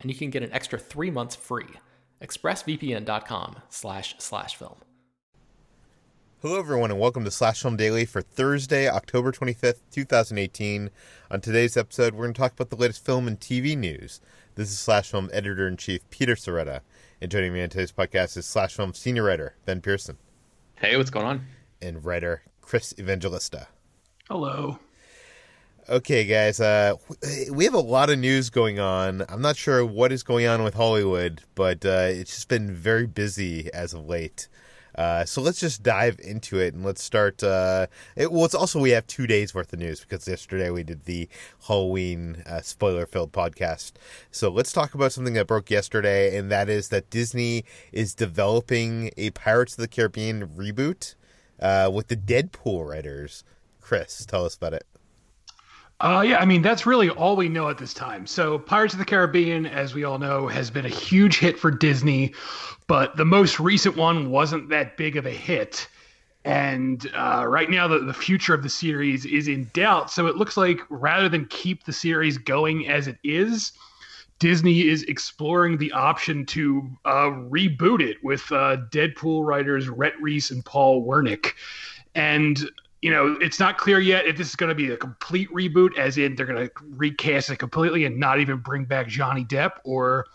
and you can get an extra three months free. ExpressVPN.com slash slash film. Hello, everyone, and welcome to Slash Film Daily for Thursday, October 25th, 2018. On today's episode, we're going to talk about the latest film and TV news. This is Slash Film Editor in Chief Peter Sciretta. And joining me on today's podcast is Slash Film Senior Writer Ben Pearson. Hey, what's going on? And writer Chris Evangelista. Hello. Okay, guys, uh, we have a lot of news going on. I'm not sure what is going on with Hollywood, but uh, it's just been very busy as of late. Uh, so let's just dive into it and let's start. Uh, it, well, it's also we have two days worth of news because yesterday we did the Halloween uh, spoiler filled podcast. So let's talk about something that broke yesterday, and that is that Disney is developing a Pirates of the Caribbean reboot uh, with the Deadpool writers. Chris, tell us about it. Uh, yeah, I mean, that's really all we know at this time. So, Pirates of the Caribbean, as we all know, has been a huge hit for Disney, but the most recent one wasn't that big of a hit. And uh, right now, the, the future of the series is in doubt. So, it looks like rather than keep the series going as it is, Disney is exploring the option to uh, reboot it with uh, Deadpool writers Rhett Reese and Paul Wernick. And you know, it's not clear yet if this is going to be a complete reboot, as in they're going to recast it completely and not even bring back Johnny Depp, or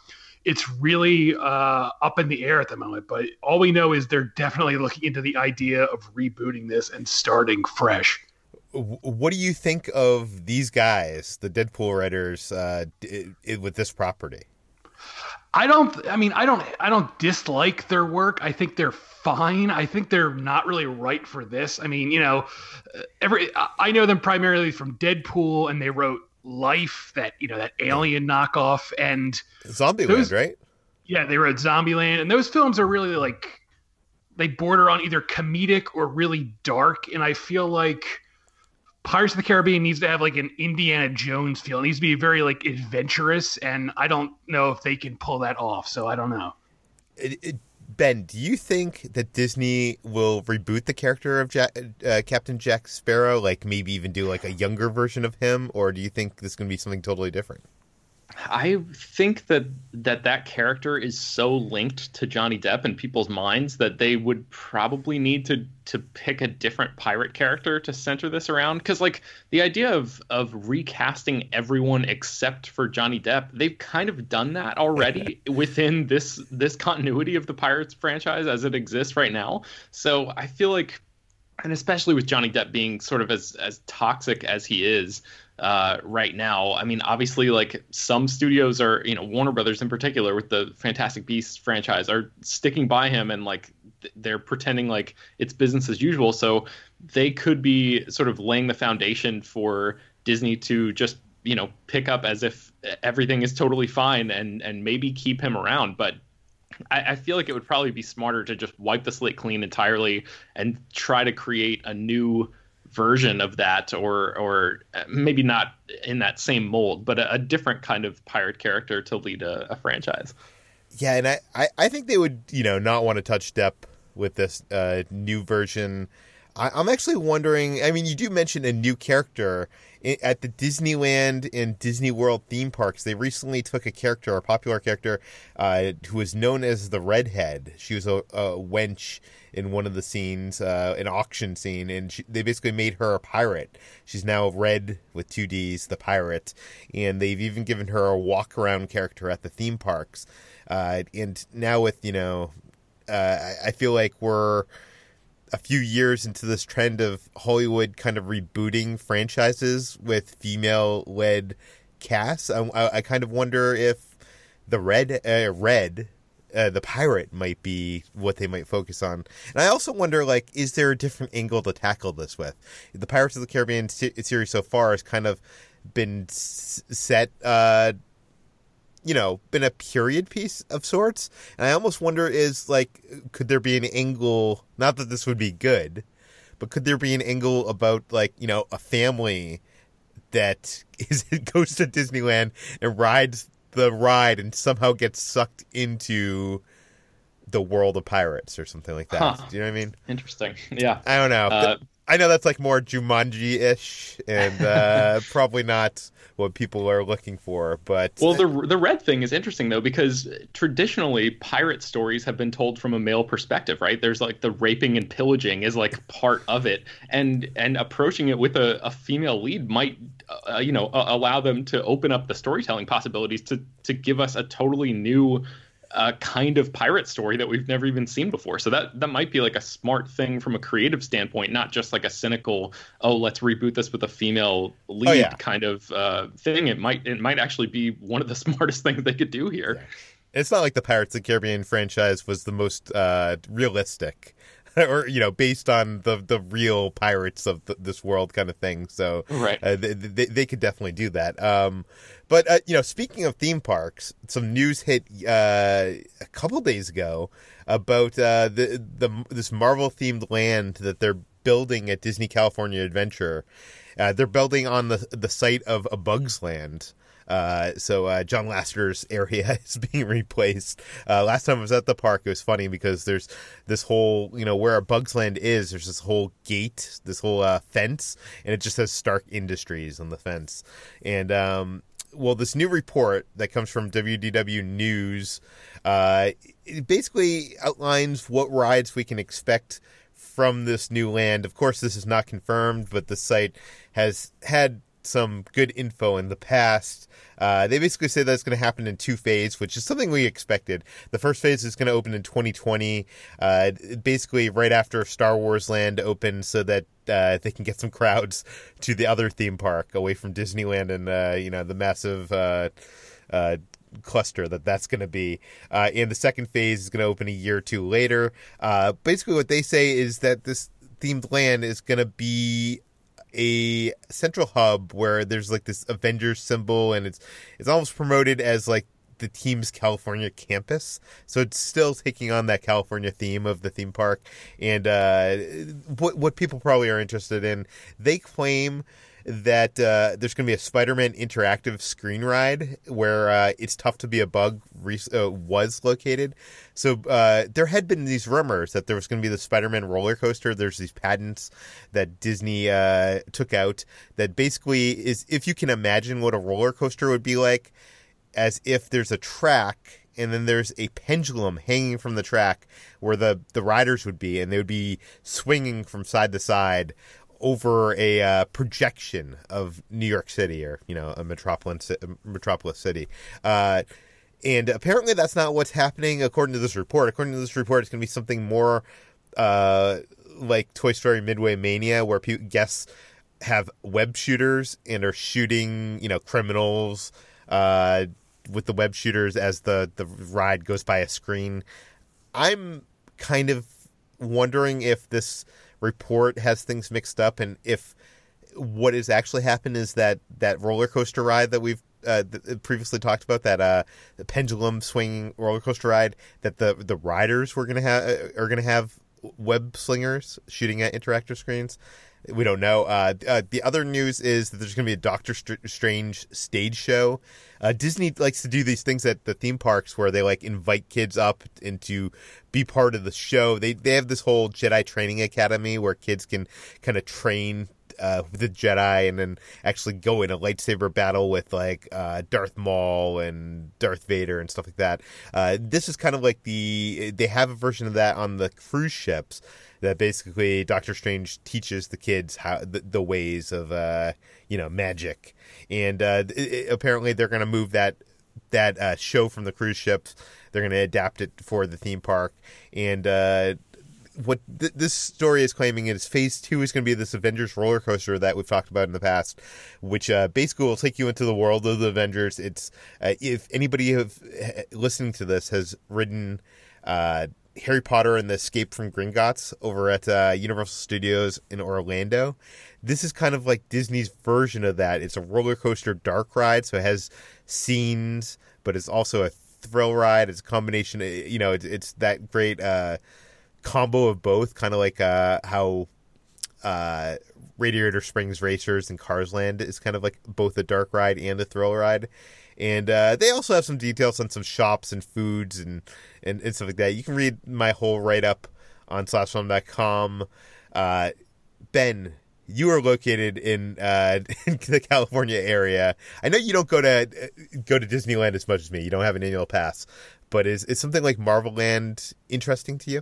it's really uh, up in the air at the moment. But all we know is they're definitely looking into the idea of rebooting this and starting fresh. What do you think of these guys, the Deadpool writers, uh, with this property? I don't. I mean, I don't. I don't dislike their work. I think they're fine. I think they're not really right for this. I mean, you know, every I know them primarily from Deadpool, and they wrote Life, that you know, that Alien knockoff, and Zombieland, right? Yeah, they wrote Zombieland, and those films are really like they border on either comedic or really dark, and I feel like Pirates of the Caribbean needs to have like an Indiana Jones feel. It needs to be very like adventurous, and I don't know if they can pull that off. So I don't know. It, it, ben, do you think that Disney will reboot the character of Jack, uh, Captain Jack Sparrow, like maybe even do like a younger version of him, or do you think this is going to be something totally different? I think that that that character is so linked to Johnny Depp in people's minds that they would probably need to to pick a different pirate character to center this around. Because like the idea of of recasting everyone except for Johnny Depp they've kind of done that already within this this continuity of the Pirates franchise as it exists right now. So I feel like and especially with Johnny Depp being sort of as as toxic as he is uh, right now. I mean, obviously, like some studios are, you know, Warner Brothers in particular with the Fantastic Beasts franchise are sticking by him and like th- they're pretending like it's business as usual. So they could be sort of laying the foundation for Disney to just, you know, pick up as if everything is totally fine and and maybe keep him around. But I, I feel like it would probably be smarter to just wipe the slate clean entirely and try to create a new version of that or or maybe not in that same mold but a, a different kind of pirate character to lead a, a franchise yeah and I, I, I think they would you know not want to touch Depp with this uh, new version I, I'm actually wondering. I mean, you do mention a new character at the Disneyland and Disney World theme parks. They recently took a character, a popular character, uh, who was known as the Redhead. She was a, a wench in one of the scenes, uh, an auction scene, and she, they basically made her a pirate. She's now Redd with two D's, the pirate, and they've even given her a walk around character at the theme parks. Uh, and now with you know, uh, I, I feel like we're a few years into this trend of Hollywood kind of rebooting franchises with female led casts. I, I, I kind of wonder if the red uh, red uh, the pirate might be what they might focus on. And I also wonder, like, is there a different angle to tackle this with? The Pirates of the Caribbean se- series so far has kind of been s- set, uh, you know, been a period piece of sorts. And I almost wonder, is like, could there be an angle? Not that this would be good, but could there be an angle about, like, you know, a family that is goes to Disneyland and rides the ride and somehow gets sucked into the world of pirates or something like that. Huh. Do you know what I mean? Interesting. Yeah. I don't know. Uh, I know that's like more Jumanji ish and uh, probably not what people are looking for, but Well, the the red thing is interesting though because traditionally pirate stories have been told from a male perspective, right? There's like the raping and pillaging is like part of it, and and approaching it with a, a female lead might, uh, you know, uh, allow them to open up the storytelling possibilities to to give us a totally new. Uh, kind of pirate story that we've never even seen before. So that that might be like a smart thing from a creative standpoint, not just like a cynical, oh, let's reboot this with a female lead yeah. kind of uh, thing. It might it might actually be one of the smartest things they could do here. it's not like the Pirates of the Caribbean franchise was the most uh, realistic. Or you know, based on the the real pirates of th this world, kind of thing. So, Right. uh, they, they they could definitely do that. Um, but uh, you know, speaking of theme parks, some news hit uh, a couple days ago about uh, the the this Marvel themed land that they're building at Disney California Adventure. Uh, they're building on the the site of a Bugs Land. Uh, so uh, John Lasseter's area is being replaced. Uh, last time I was at the park, it was funny because there's this whole, you know, where Bugs Land is. There's this whole gate, this whole uh, fence, and it just says Stark Industries on the fence. And um, well, this new report that comes from WDW News, uh, it basically outlines what rides we can expect from this new land. Of course, this is not confirmed, but the site has had some good info in the past. Uh, they basically say that it's going to happen in two phases, which is something we expected. The first phase is going to open in 2020, uh, basically right after Star Wars Land opens, so that uh, they can get some crowds to the other theme park away from Disneyland and uh, you know the massive. Uh, uh, cluster that that's going to be. Uh, and the second phase is going to open a year or two later. Uh, basically, what they say is that this themed land is going to be a central hub where there's like this Avengers symbol, and it's it's almost promoted as like the team's California campus. So it's still taking on that California theme of the theme park. And uh, what what people probably are interested in, they claim that uh, there's going to be a Spider-Man interactive screen ride where uh, it's tough to be a bug re- uh, was located. So uh, there had been these rumors that there was going to be the Spider-Man roller coaster. There's these patents that Disney uh, took out that basically is if you can imagine what a roller coaster would be like, as if there's a track and then there's a pendulum hanging from the track where the the riders would be and they would be swinging from side to side over a uh, projection of New York City or you know a metropolis metropolis city. Uh, and apparently that's not what's happening according to this report. According to this report, it's going to be something more uh, like Toy Story Midway Mania, where pe- guests have web shooters and are shooting, you know, criminals uh, with the web shooters as the the ride goes by a screen. I'm kind of wondering if this report has things mixed up and if what has actually happened is that that roller coaster ride that we've uh, th- previously talked about that uh, the pendulum swinging roller coaster ride that the the riders were gonna have are gonna have web slingers shooting at interactive screens. We don't know. Uh, uh, the other news is that there's going to be a Doctor Strange stage show. Uh, Disney likes to do these things at the theme parks where they like invite kids up and to be part of the show. They they have this whole Jedi training academy where kids can kind of train uh, the Jedi and then actually go in a lightsaber battle with like uh, Darth Maul and Darth Vader and stuff like that. Uh, this is kind of like the they have a version of that on the cruise ships that basically Doctor Strange teaches the kids how the, the ways of uh, you know magic, and uh, it, apparently they're going to move that that uh, show from the cruise ships. They're going to adapt it for the theme park, and uh, what th- this story is claiming is Phase Two is going to be this Avengers roller coaster that we've talked about in the past, which uh, basically will take you into the world of the Avengers. It's uh, if anybody have, listening to this has ridden uh, Harry Potter and the Escape from Gringotts over at uh, Universal Studios in Orlando. This is kind of like Disney's version of that. It's a roller coaster dark ride, so it has scenes, but it's also a thrill ride. It's a combination. You know, it's, it's that great uh, combo of both, kind of like uh, how uh, Radiator Springs Racers and Cars Land is kind of like both a dark ride and a thrill ride. And uh, they also have some details on some shops and foods and, and, and stuff like that. You can read my whole write up on slashfilm.com. Uh, ben, you are located in, uh, in the California area. I know you don't go to go to Disneyland as much as me. You don't have an annual pass, but is is something like Marvel Land interesting to you?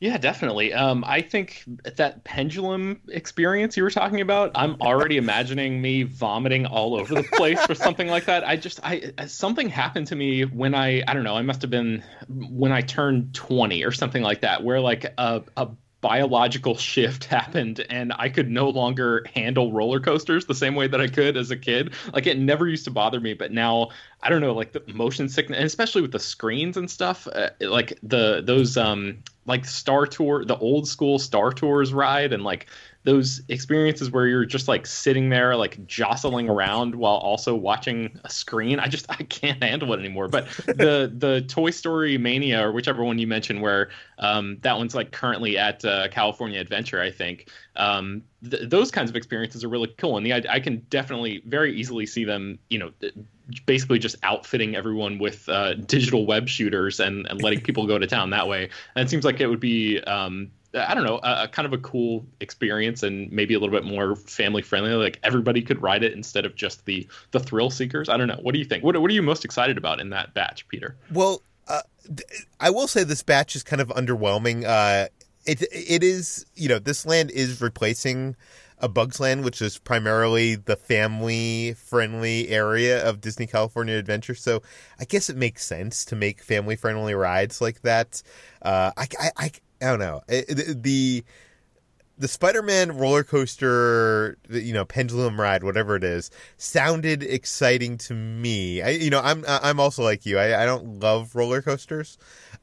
Yeah, definitely. Um, I think that pendulum experience you were talking about, I'm already imagining me vomiting all over the place or something like that. I just, I something happened to me when I, I don't know, I must have been when I turned 20 or something like that, where like a, a biological shift happened and I could no longer handle roller coasters the same way that I could as a kid. Like it never used to bother me, but now I don't know, like the motion sickness, and especially with the screens and stuff, uh, like the those um like Star Tour, the old school Star Tours ride, and like those experiences where you're just like sitting there, like jostling around while also watching a screen. I just I can't handle it anymore. But the the Toy Story Mania or whichever one you mentioned, where um, that one's like currently at uh, California Adventure, I think. Um, th- those kinds of experiences are really cool, and the I, I can definitely very easily see them, you know, basically just outfitting everyone with uh, digital web shooters and, and letting people go to town that way. And it seems like it would be, um, I don't know, a, a, kind of a cool experience and maybe a little bit more family friendly. Like everybody could ride it instead of just the the thrill seekers. I don't know. What do you think? What what are you most excited about in that batch, Peter? Well, uh, I will say this batch is kind of underwhelming. Uh, it it is you know this land is replacing a Bugs Land, which is primarily the family friendly area of Disney California Adventure. So I guess it makes sense to make family friendly rides like that. Uh, I, I, I, I, don't know. The the Spider-Man roller coaster, you know, pendulum ride, whatever it is, sounded exciting to me. I, you know, I'm I'm also like you. I, I don't love roller coasters,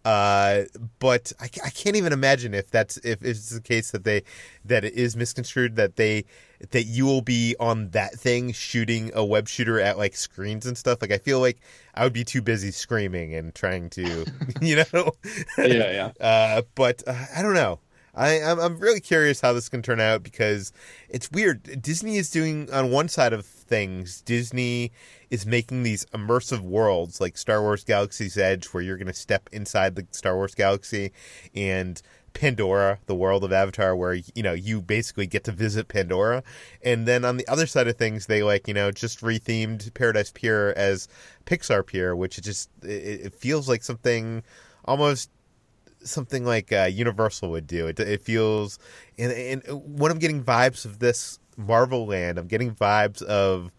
uh, but I, I can't even imagine if that's if it's the case that they that it is misconstrued that they that you will be on that thing shooting a web shooter at like screens and stuff. Like I feel like I would be too busy screaming and trying to, you know. yeah, yeah. Uh, but uh, I don't know. I, I'm, I'm really curious how this can turn out because it's weird. Disney is doing on one side of things. Disney is making these immersive worlds like Star Wars Galaxy's Edge, where you're going to step inside the Star Wars galaxy, and Pandora, the world of Avatar, where you know you basically get to visit Pandora. And then on the other side of things, they like you know just rethemed Paradise Pier as Pixar Pier, which it just it, it feels like something almost something like uh, Universal would do. It, it feels, and, and when I'm getting vibes of this Marvel Land, I'm getting vibes of.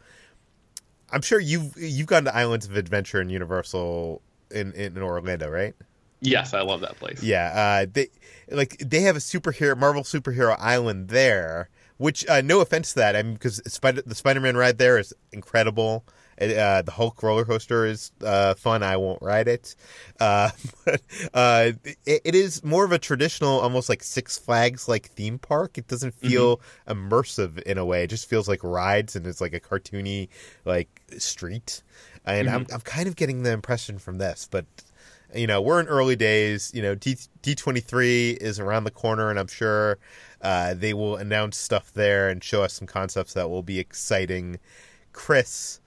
I'm sure you've you've gone to Islands of Adventure in Universal in, in Orlando, right? Yes, I love that place. Yeah, uh, they like they have a superhero Marvel superhero island there. Which, uh, no offense to that, I mean, because Spider- the Spider-Man ride there is incredible. Uh, the Hulk roller coaster is uh, fun. I won't ride it. Uh, but uh, it, it is more of a traditional, almost like Six Flags like theme park. It doesn't mm-hmm. feel mm-hmm. immersive in a way. It just feels like rides and it's like a cartoony like street. And mm-hmm. I'm I'm kind of getting the impression from this, but you know, we're in early days. You know, D twenty three is around the corner, and I'm sure uh, they will announce stuff there and show us some concepts that will be exciting. Chris,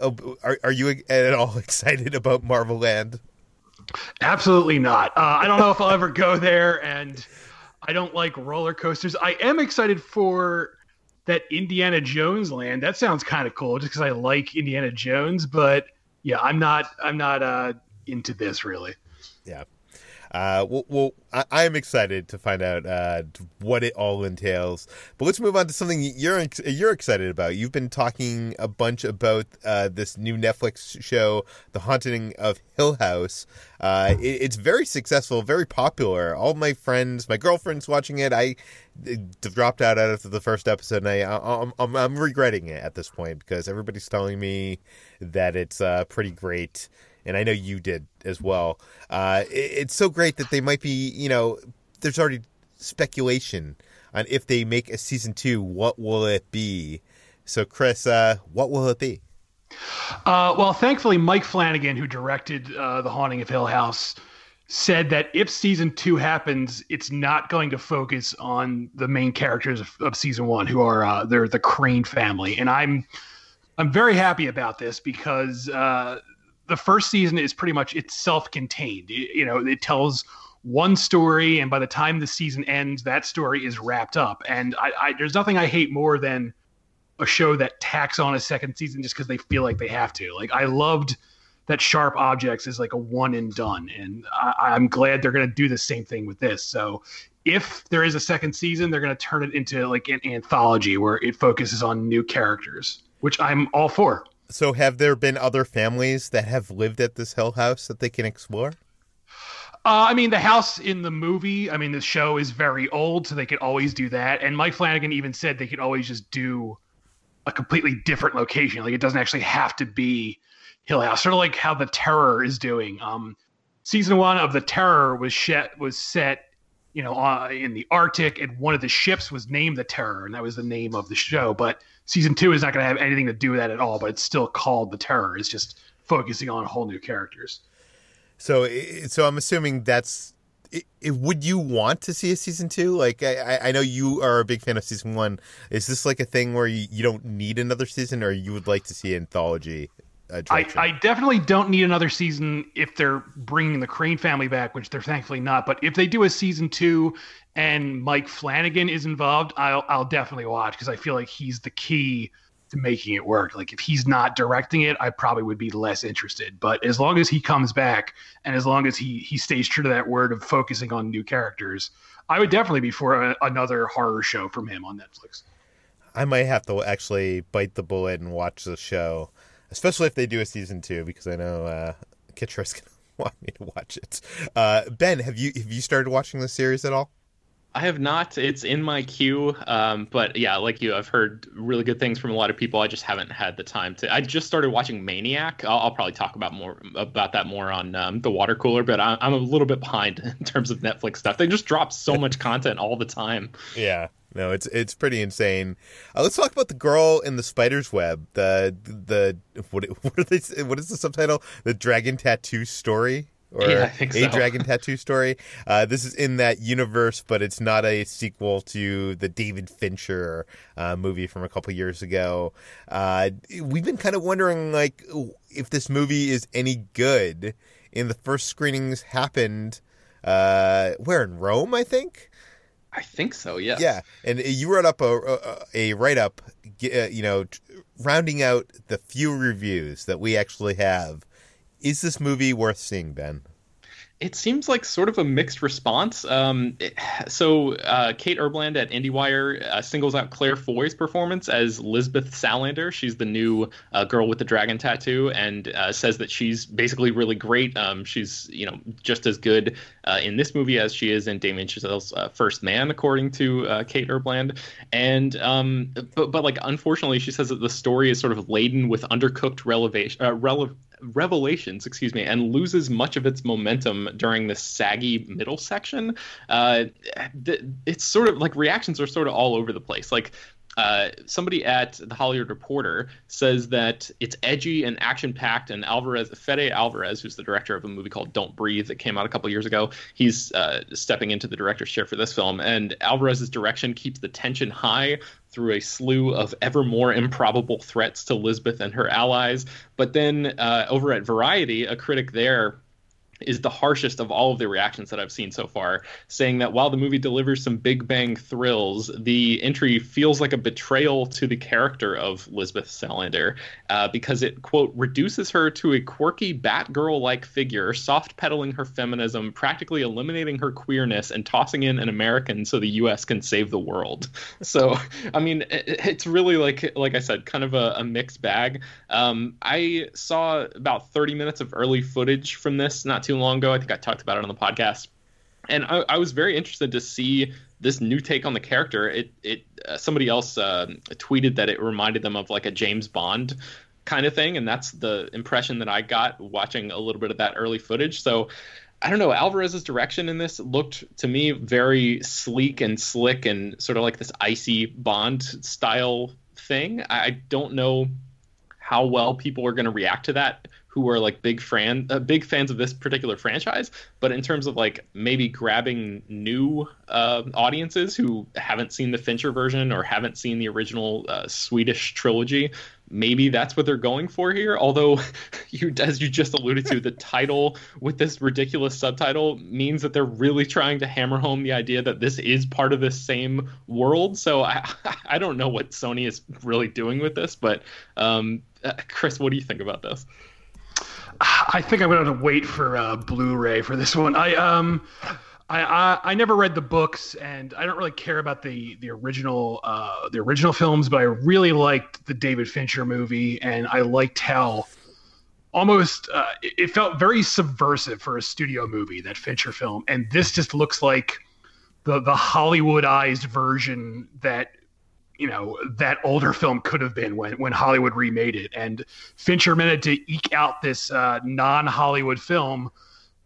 oh, are are you at all excited about Marvel Land? Absolutely not. Uh, I don't know if I'll ever go there, and I don't like roller coasters. I am excited for that Indiana Jones land. That sounds kind of cool, just because I like Indiana Jones. But yeah, I'm not. I'm not uh, into this really. Yeah. Uh, well, well I, am excited to find out uh, what it all entails. But let's move on to something you're you're excited about. You've been talking a bunch about uh, this new Netflix show, The Haunting of Hill House. Uh, it, it's very successful, very popular. All my friends, my girlfriend's watching it. I dropped out after the first episode, and I, I'm, I'm, I'm regretting it at this point because everybody's telling me that it's uh, pretty great and I know you did as well. Uh, it, it's so great that they might be, you know, there's already speculation on if they make a season two, what will it be? So, Chris, uh, what will it be? Uh, well, thankfully, Mike Flanagan, who directed uh, The Haunting of Hill House, said that if season two happens, it's not going to focus on the main characters of, of season one, who are uh, they're the Crane family, and I'm I'm very happy about this because uh, the first season is pretty much it's self-contained. It, you know, it tells one story, and by the time the season ends, that story is wrapped up. And I, I there's nothing I hate more than a show that tacks on a second season just because they feel like they have to. Like I loved that Sharp Objects is like a one and done, and I, am glad they're going to do the same thing with this. So if there is a second season, they're going to turn it into like an anthology where it focuses on new characters, which I'm all for. So, have there been other families that have lived at this Hill House that they can explore? Uh, I mean, the house in the movie, I mean, the show is very old, so they could always do that. And Mike Flanagan even said they could always just do a completely different location. Like, it doesn't actually have to be Hill House, sort of like how The Terror is doing. Um, season one of The Terror was set, was set you know, uh, in the Arctic, and one of the ships was named The Terror, and that was the name of the show. But season two is not going to have anything to do with that at all, but it's still called The Terror. It's just focusing on whole new characters. So, so I'm assuming that's. It, it, would you want to see a season two? Like, I, I know you are a big fan of season one. Is this like a thing where you, you don't need another season, or you would like to see anthology uh, I, I, definitely don't need another season if they're bringing the Crane family back, which they're thankfully not. But if they do a season two and Mike Flanagan is involved, I'll I'll definitely watch because I feel like he's the key to making it work. Like if he's not directing it, I probably would be less interested. But as long as he comes back and as long as he he stays true to that word of focusing on new characters, I would definitely be for a, another horror show from him on Netflix. I might have to actually bite the bullet and watch the show, especially if they do a season two, because I know uh, Kitra's gonna want me to watch it. Uh, ben, have you have you started watching the series at all? I have not. It's in my queue, um, but yeah, like you, I've heard really good things from a lot of people. I just haven't had the time to. I just started watching Maniac. I'll, I'll probably talk about more about that more on um, the water cooler, but I, am a little bit behind in terms of Netflix stuff. They just drop so much content all the time. Yeah, no, it's it's pretty insane. Uh, let's talk about the girl in the spider's web. The the what what are they? What is the subtitle? The dragon tattoo story or yeah, a so. dragon tattoo story. Uh, this is in that universe, but it's not a sequel to the David Fincher uh, movie from a couple years ago. Uh, we've been kind of wondering, like, if this movie is any good. In the first screenings happened, uh, where in Rome, I think. I think so. Yes. Yeah, and you wrote up a a, a write up, uh, you know, rounding out the few reviews that we actually have is this movie worth seeing, Ben? It seems like sort of a mixed response. Um, it, so uh, Kate Erbland at IndieWire uh, singles out Claire Foy's performance as Lisbeth Salander. She's the new uh, girl with the dragon tattoo, and uh, says that she's basically really great. Um, she's you know just as good uh, in this movie as she is in Damien Chazelle's uh, First Man, according to Kate Erbland. And um, but but like unfortunately, she says that the story is sort of laden with undercooked relevation. Rele- revelations, excuse me, and loses much of its momentum during the saggy middle section. Uh, it's sort of like reactions are sort of all over the place. Like uh, somebody at the Hollywood Reporter says that it's edgy and action packed. And Alvarez, Fede Alvarez, who's the director of a movie called Don't Breathe that came out a couple years ago, he's uh, stepping into the director's chair for this film. And Alvarez's direction keeps the tension high through a slew of ever more improbable threats to Lisbeth and her allies. But then uh, over at Variety, a critic there is the harshest of all of the reactions that I've seen so far, saying that while the movie delivers some big bang thrills, the entry feels like a betrayal to the character of Lisbeth Salander uh, because it, quote, reduces her to a quirky Batgirl like figure, soft pedaling her feminism, practically eliminating her queerness, and tossing in an American so the U.S. can save the world. So, I mean, it, it's really like, like I said, kind of a, a mixed bag. Um, I saw about 30 minutes of early footage from this not too too long ago. I think I talked about it on the podcast, and I, I was very interested to see this new take on the character. It it uh, somebody else uh, tweeted that it reminded them of like a James Bond kind of thing, and that's the impression that I got watching a little bit of that early footage. So. I don't know. Alvarez's direction in this looked to me very sleek and slick and sort of like this icy Bond style thing. I don't know how well people are going to react to that who are like big fan uh, big fans of this particular franchise but in terms of like maybe grabbing new uh, audiences who haven't seen the fincher version or haven't seen the original uh, swedish trilogy maybe that's what they're going for here. Although you as you just alluded to the title with this ridiculous subtitle means that they're really trying to hammer home the idea that this is part of the same world. So i i don't know what sony is really doing with this but um, uh, chris what do you think about this I think I'm gonna have to wait for uh, Blu-ray for this one. I um, I, I, I never read the books, and I don't really care about the the original uh, the original films, but I really liked the David Fincher movie, and I liked how almost uh, it felt very subversive for a studio movie that Fincher film, and this just looks like the the Hollywoodized version that you know that older film could have been when when Hollywood remade it. And Fincher managed to eke out this uh, non Hollywood film,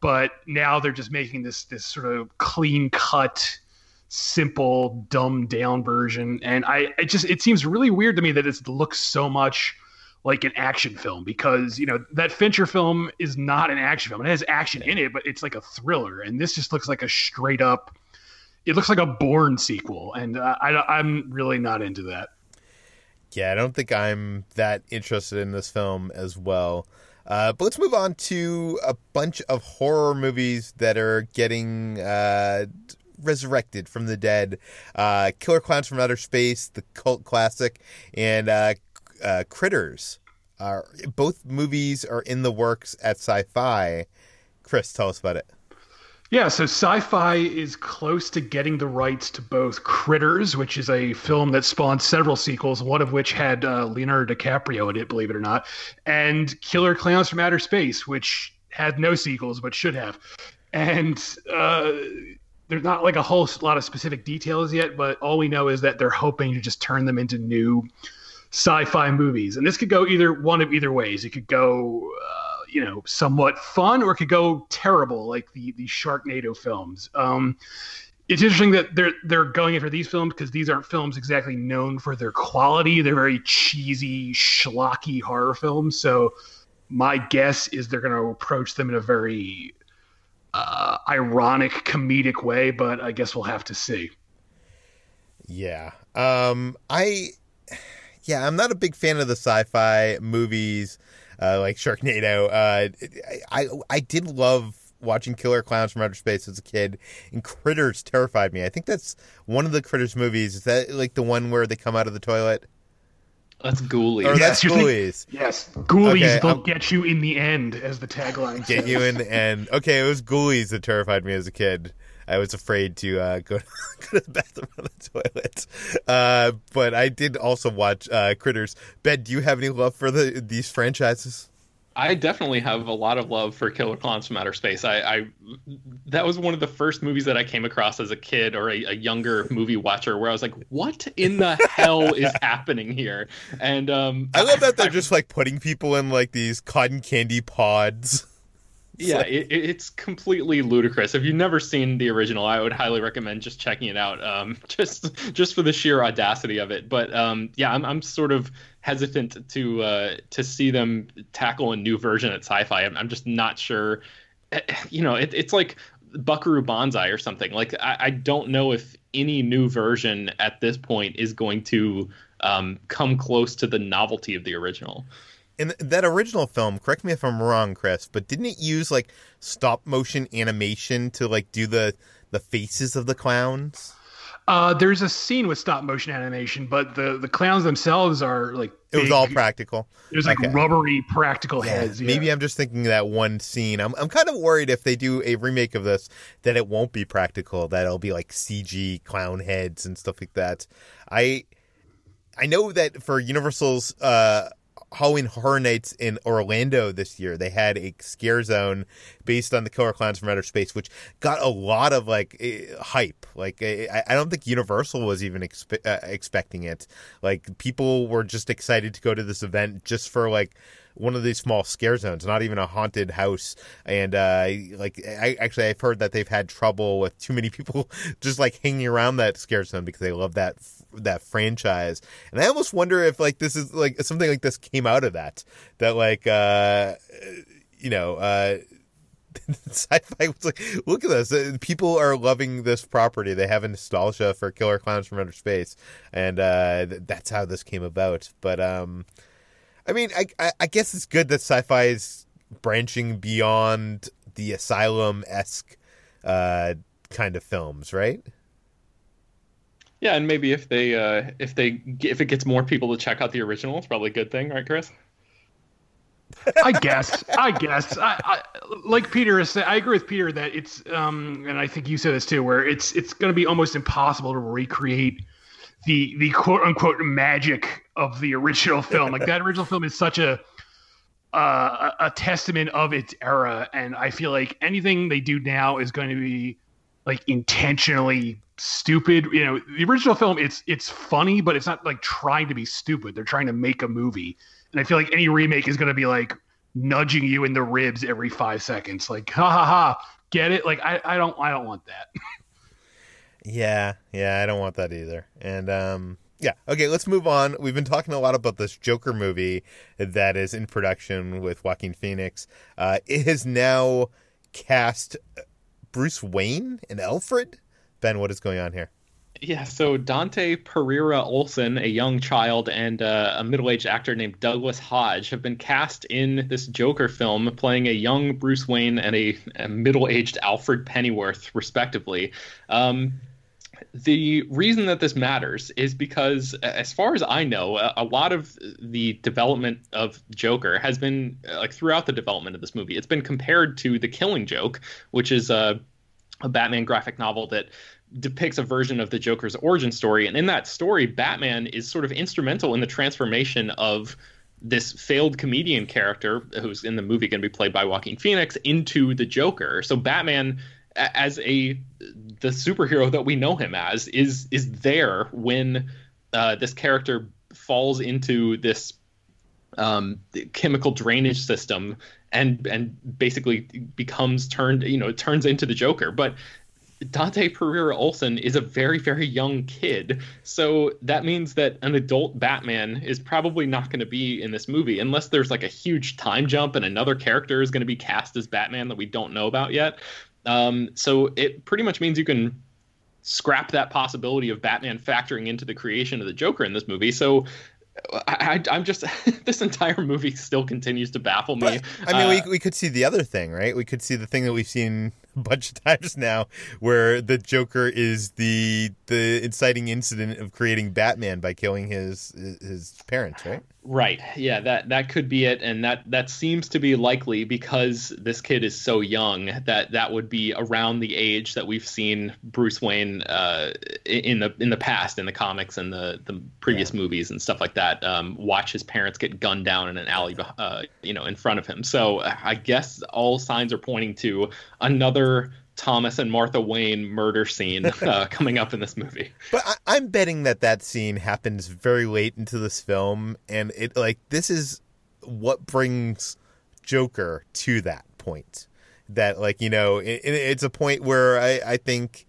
but now they're just making this this sort of clean cut simple dumbed down version. And i it just it seems really weird to me that it looks so much like an action film because you know that fincher film is not an action film. It has action in it but it's like a thriller. And this just looks like a straight up it looks like a Bourne sequel, and uh, I, I'm really not into that. Yeah, I don't think I'm that interested in this film as well. Uh, but let's move on to a bunch of horror movies that are getting uh, resurrected from the dead. Uh, Killer Clowns from Outer Space, the cult classic, and uh, uh, Critters. Are both movies are in the works at Syfy. Chris, tell us about it. Yeah, so Syfy is close to getting the rights to both Critters, which is a film that spawned several sequels, one of which had uh, Leonardo DiCaprio in it, believe it or not, and Killer Clowns from Outer Space, which had no sequels but should have. And uh, there's not like a whole lot of specific details yet, but all we know is that they're hoping to just turn them into new sci-fi movies, and this could go either one of either ways. It could go. Uh, you know somewhat fun or it could go terrible like the the Sharknado films. Um, it's interesting that they're they're going after these films because these aren't films exactly known for their quality. They're very cheesy, schlocky horror films. So my guess is they're going to approach them in a very uh, ironic, comedic way. But I guess we'll have to see. Yeah. Um. I. Yeah, I'm not a big fan of the sci-fi movies uh, like Sharknado. Uh, I I did love watching Killer Clowns from Outer Space as a kid, and Critters terrified me. I think that's one of the Critters movies. Is that like the one where they come out of the toilet? That's Ghoulies. Or that's Ghoulies. Yes, Ghoulies. Okay, they'll get you in the end, as the tagline. Get says. you in the end. Okay, it was Ghoulies that terrified me as a kid. I was afraid to uh, go, go to the bathroom on the toilet. Uh, but I did also watch uh, Critters. Ben, do you have any love for the these franchises? I definitely have a lot of love for Killer Clowns from Outer Space. I, I, that was one of the first movies that I came across as a kid or a, a younger movie watcher where I was like, "What in the hell is happening here?" And um, I love that they're I, just like putting people in like these cotton candy pods. Yeah, it, it's completely ludicrous. If you've never seen the original, I would highly recommend just checking it out, um, just just for the sheer audacity of it. But um, yeah, I'm I'm sort of hesitant to uh, to see them tackle a new version at Syfy. I'm, I'm just not sure. Eh, you know, it, it's like Buckaroo Banzai or something. Like I, I, don't know if any new version at this point is going to um, come close to the novelty of the original in that original film, correct me if I'm wrong, Chris, but didn't it use like stop motion animation to like do the the faces of the clowns? Uh, there's a scene with stop motion animation, but the the clowns themselves are like big, it was all practical. There's like okay. rubbery practical yeah, heads. Yeah. Maybe I'm just thinking of that one scene. I'm I'm kind of worried if they do a remake of this that it won't be practical. That it'll be like CG clown heads and stuff like that. I I know that for Universal's uh, Halloween Horror Nights in Orlando this year, they had a scare zone based on the Killer Clowns from Outer Space, which got a lot of like eh, hype. Like eh, I, I don't think Universal was even expe- uh, expecting it. Like people were just excited to go to this event just for like one of these small scare zones, not even a haunted house. And uh, like, I actually I've heard that they've had trouble with too many people just like hanging around that scare zone because they love that that franchise. And I almost wonder if like this is like something like this came out of that. That like uh, you know. Uh, Syfy was like, look at this. Uh, people are loving this property. They have a nostalgia for Killer Clowns from Outer Space, and uh, that's how this came about. But um, I mean, I, I, I guess it's good that Syfy is branching beyond the asylum esque uh, kind of films, right? Yeah, and maybe if they uh, if they if it gets more people to check out the original, it's probably a good thing, right, Chris? I guess. I guess. I, I, like Peter is. I agree with Peter that it's. Um, and I think you said this too, where it's it's going to be almost impossible to recreate the the quote unquote magic of the original film. like that original film is such a uh, a testament of its era, and I feel like anything they do now is going to be like intentionally stupid. You know, the original film it's it's funny, but it's not like trying to be stupid. They're trying to make a movie, and I feel like any remake is going to be like nudging you in the ribs every five seconds, like ha ha ha, get it? Like I I don't I don't want that. Yeah, yeah, I don't want that either. And um yeah, okay, let's move on. We've been talking a lot about this Joker movie that is in production with Joaquin Phoenix. Uh, it has now cast Bruce Wayne and Alfred. Ben, what is going on here? Yeah, so Dante Pereira Olson, a young child, and uh, a middle aged actor named Douglas Hodge have been cast in this Joker film, playing a young Bruce Wayne and a, a middle aged Alfred Pennyworth, respectively. Um, the reason that this matters is because, as far as I know, a, lot of the development of Joker has been uh, like throughout the development of this movie. It's been compared to The Killing Joke, which is a, a Batman graphic novel that depicts a version of the Joker's origin story. And in that story, Batman is sort of instrumental in the transformation of this failed comedian character who's in the movie going to be played by Joaquin Phoenix into the Joker. So Batman as a the superhero that we know him as is is there when uh, this character falls into this um, chemical drainage system and and basically becomes turned you know turns into the Joker. But Dante Pereira Olson is a very very young kid, so that means that an adult Batman is probably not going to be in this movie unless there's like a huge time jump and another character is going to be cast as Batman that we don't know about yet. Um, so it pretty much means you can scrap that possibility of Batman factoring into the creation of the Joker in this movie. So I, am just this entire movie still continues to baffle me. But, I mean, uh, we we could see the other thing, right? We could see the thing that we've seen a bunch of times now, where the Joker is the the inciting incident of creating Batman by killing his his parents, right? Right. Yeah, that that could be it, and that that seems to be likely because this kid is so young that that would be around the age that we've seen Bruce Wayne uh, in the in the past in the comics and the the previous yeah. movies and stuff like that. Um, watch his parents get gunned down in an alley, uh, you know, in front of him. So I guess all signs are pointing to another Thomas and Martha Wayne murder scene uh, coming up in this movie. But I, am betting that that scene happens very late into this film, and it like this is what brings Joker to that point. that like you know it, it's a point where I, I think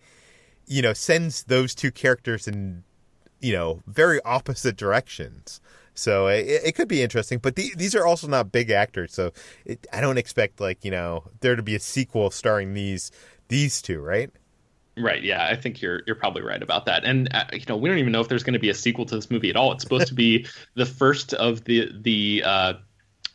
you know sends those two characters in you know very opposite directions so it, it could be interesting but the, these are also not big actors so it, i don't expect like you know there to be a sequel starring these these two right Right. Yeah, I think you're you're probably right about that. And uh, you know, we don't even know if there's going to be a sequel to this movie at all. It's supposed to be the first of the the uh,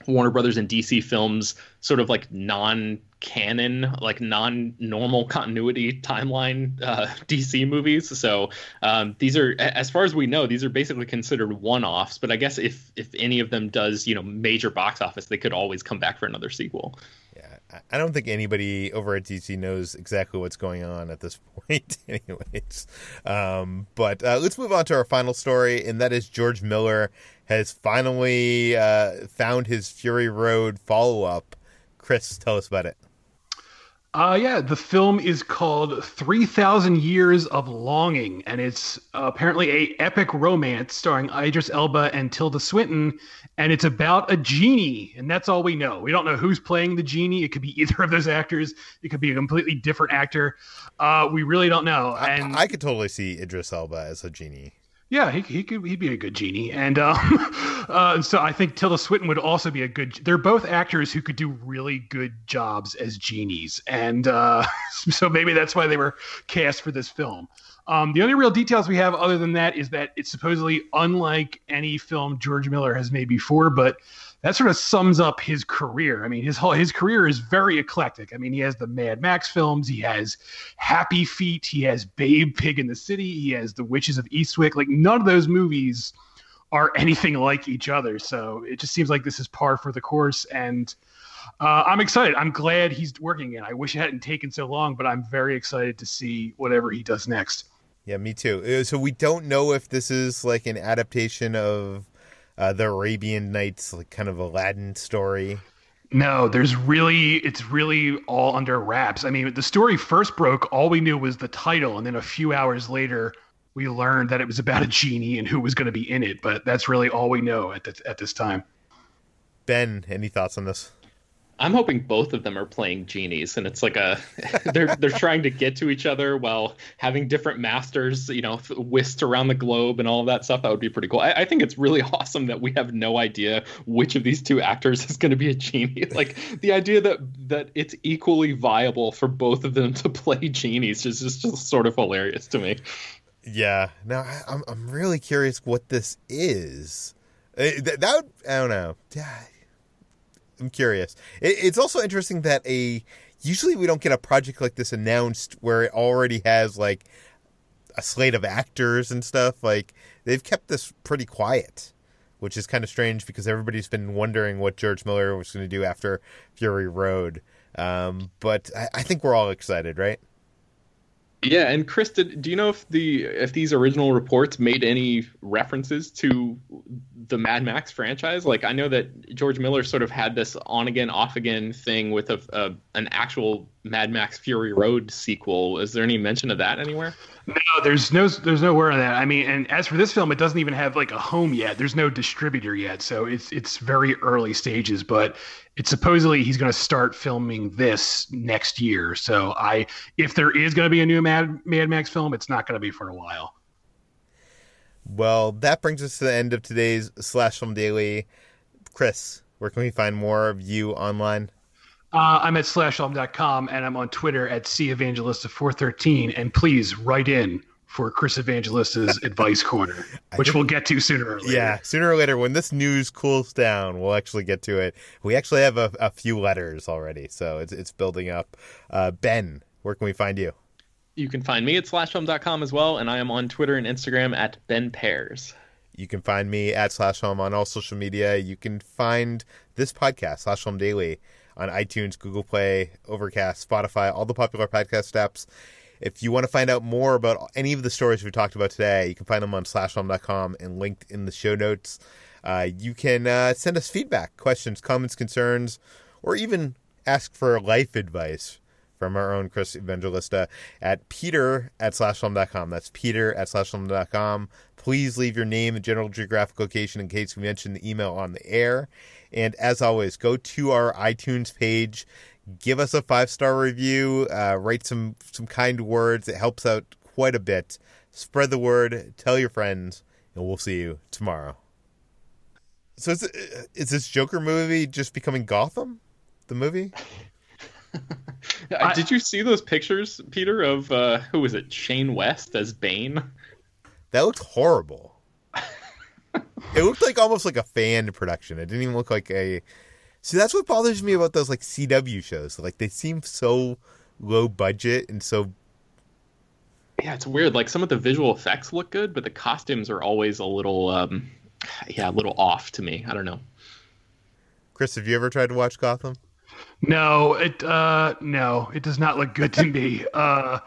Warner Brothers and DC films, sort of like non canon, like non normal continuity timeline uh, DC movies. So um, these are, as far as we know, these are basically considered one offs. But I guess if if any of them does, you know, major box office, they could always come back for another sequel. Yeah, I don't think anybody over at DC knows exactly what's going on at this point, anyways. Um, but uh, let's move on to our final story, and that is George Miller has finally uh, found his Fury Road follow up. Chris, tell us about it. Uh, yeah, the film is called 3000 Years of Longing, and it's uh, apparently a epic romance starring Idris Elba and Tilda Swinton, and it's about a genie, and that's all we know. We don't know who's playing the genie. It could be either of those actors. It could be a completely different actor. Uh, we really don't know. And I, I could totally see Idris Elba as a genie. Yeah, he, he could he'd be a good genie, and um, uh, so I think Tilda Swinton would also be a good. They're both actors who could do really good jobs as genies, and uh, so maybe that's why they were cast for this film. Um, the only real details we have, other than that, is that it's supposedly unlike any film George Miller has made before, but that sort of sums up his career. I mean, his whole his career is very eclectic. I mean, he has the Mad Max films, he has Happy Feet, he has Babe Pig in the City, he has The Witches of Eastwick. Like none of those movies are anything like each other. So it just seems like this is par for the course and uh, I'm excited. I'm glad he's working in. I wish it hadn't taken so long, but I'm very excited to see whatever he does next. Yeah, me too. Uh, so we don't know if this is like an adaptation of uh, the Arabian Nights, like kind of Aladdin story? No, there's really it's really all under wraps. I mean, the story first broke, all we knew was the title, and then a few hours later, we learned that it was about a genie and who was going to be in it. But that's really all we know at the, at this time. Ben, any thoughts on this? I'm hoping both of them are playing genies, and it's like a they're they're trying to get to each other while having different masters, you know, whisked around the globe and all of that stuff. That would be pretty cool. I, I think it's really awesome that we have no idea which of these two actors is going to be a genie. Like the idea that that it's equally viable for both of them to play genies is just, just sort of hilarious to me. Yeah. Now I'm I'm really curious what this is. Uh, that, that I don't know. Yeah I'm curious. It, it's also interesting that a usually we don't get a project like this announced where it already has like a slate of actors and stuff. Like they've kept this pretty quiet, which is kind of strange because everybody's been wondering what George Miller was going to do after Fury Road. Um, but I, I think we're all excited, right? Yeah, and Chris, did, do you know if the if these original reports made any references to the Mad Max franchise? Like, I know that George Miller sort of had this on again, off again thing with a, a an actual Mad Max Fury Road sequel. Is there any mention of that anywhere? No, there's no there's no word on that. I mean, and as for this film, it doesn't even have like a home yet. There's no distributor yet, so it's it's very early stages. But it's supposedly he's going to start filming this next year. So I, if there is going to be a new Mad Mad Max film, it's not going to be for a while. Well, that brings us to the end of today's Slash Film Daily. Chris, where can we find more of you online? Uh, I'm at slashfilm.com and I'm on Twitter at cevangelista413. And please write in for Chris Evangelista's advice corner, which think, we'll get to sooner or later. Yeah, sooner or later, when this news cools down, we'll actually get to it. We actually have a, a few letters already, so it's it's building up. Uh, ben, where can we find you? You can find me at slashfilm.com as well, and I am on Twitter and Instagram at Ben Pears. You can find me at Slash Slashfilm on all social media. You can find this podcast, Slash Slashfilm Daily, on iTunes, Google Play, Overcast, Spotify, all the popular podcast apps. If you want to find out more about any of the stories we talked about today, you can find them on slashfilm.com and linked in the show notes. Uh, you can uh, send us feedback, questions, comments, concerns, or even ask for life advice from our own Chris Evangelista at peter at slashfilm.com. That's peter at slashfilm.com. Please leave your name and general geographic location in case we mention the email on the air. And as always, go to our iTunes page, give us a five star review, uh, write some some kind words. It helps out quite a bit. Spread the word, tell your friends, and we'll see you tomorrow. So is, is this Joker movie just becoming Gotham? The movie? I, Did you see those pictures, Peter, of uh, who was it, Shane West as Bane? That looked horrible. it looked like almost like a fan production. It didn't even look like a. See, that's what bothers me about those like CW shows. Like they seem so low budget and so. Yeah, it's weird. Like some of the visual effects look good, but the costumes are always a little, um, yeah, a little off to me. I don't know. Chris, have you ever tried to watch Gotham? No, it uh no, it does not look good to me. Uh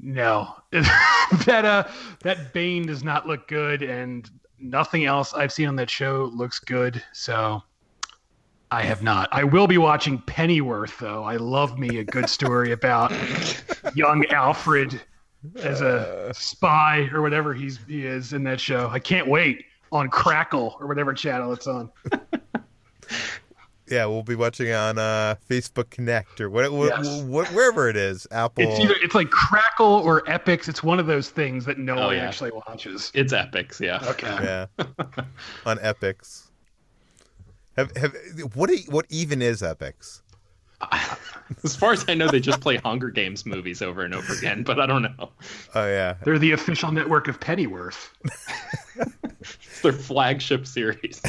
no. that uh that Bane does not look good and nothing else I've seen on that show looks good. So I have not. I will be watching Pennyworth though. I love me a good story about young Alfred as a spy or whatever he's he is in that show. I can't wait on Crackle or whatever channel it's on. Yeah, we'll be watching on uh, Facebook Connect or what, what, yes. what, wherever it is. Apple. It's either it's like Crackle or Epix. It's one of those things that no oh, one yeah. actually watches. It's Epix, yeah. Okay. Yeah. on Epix. Have have what what even is Epix? As far as I know, they just play Hunger Games movies over and over again, but I don't know. Oh yeah, they're the official network of Pennyworth. it's their flagship series.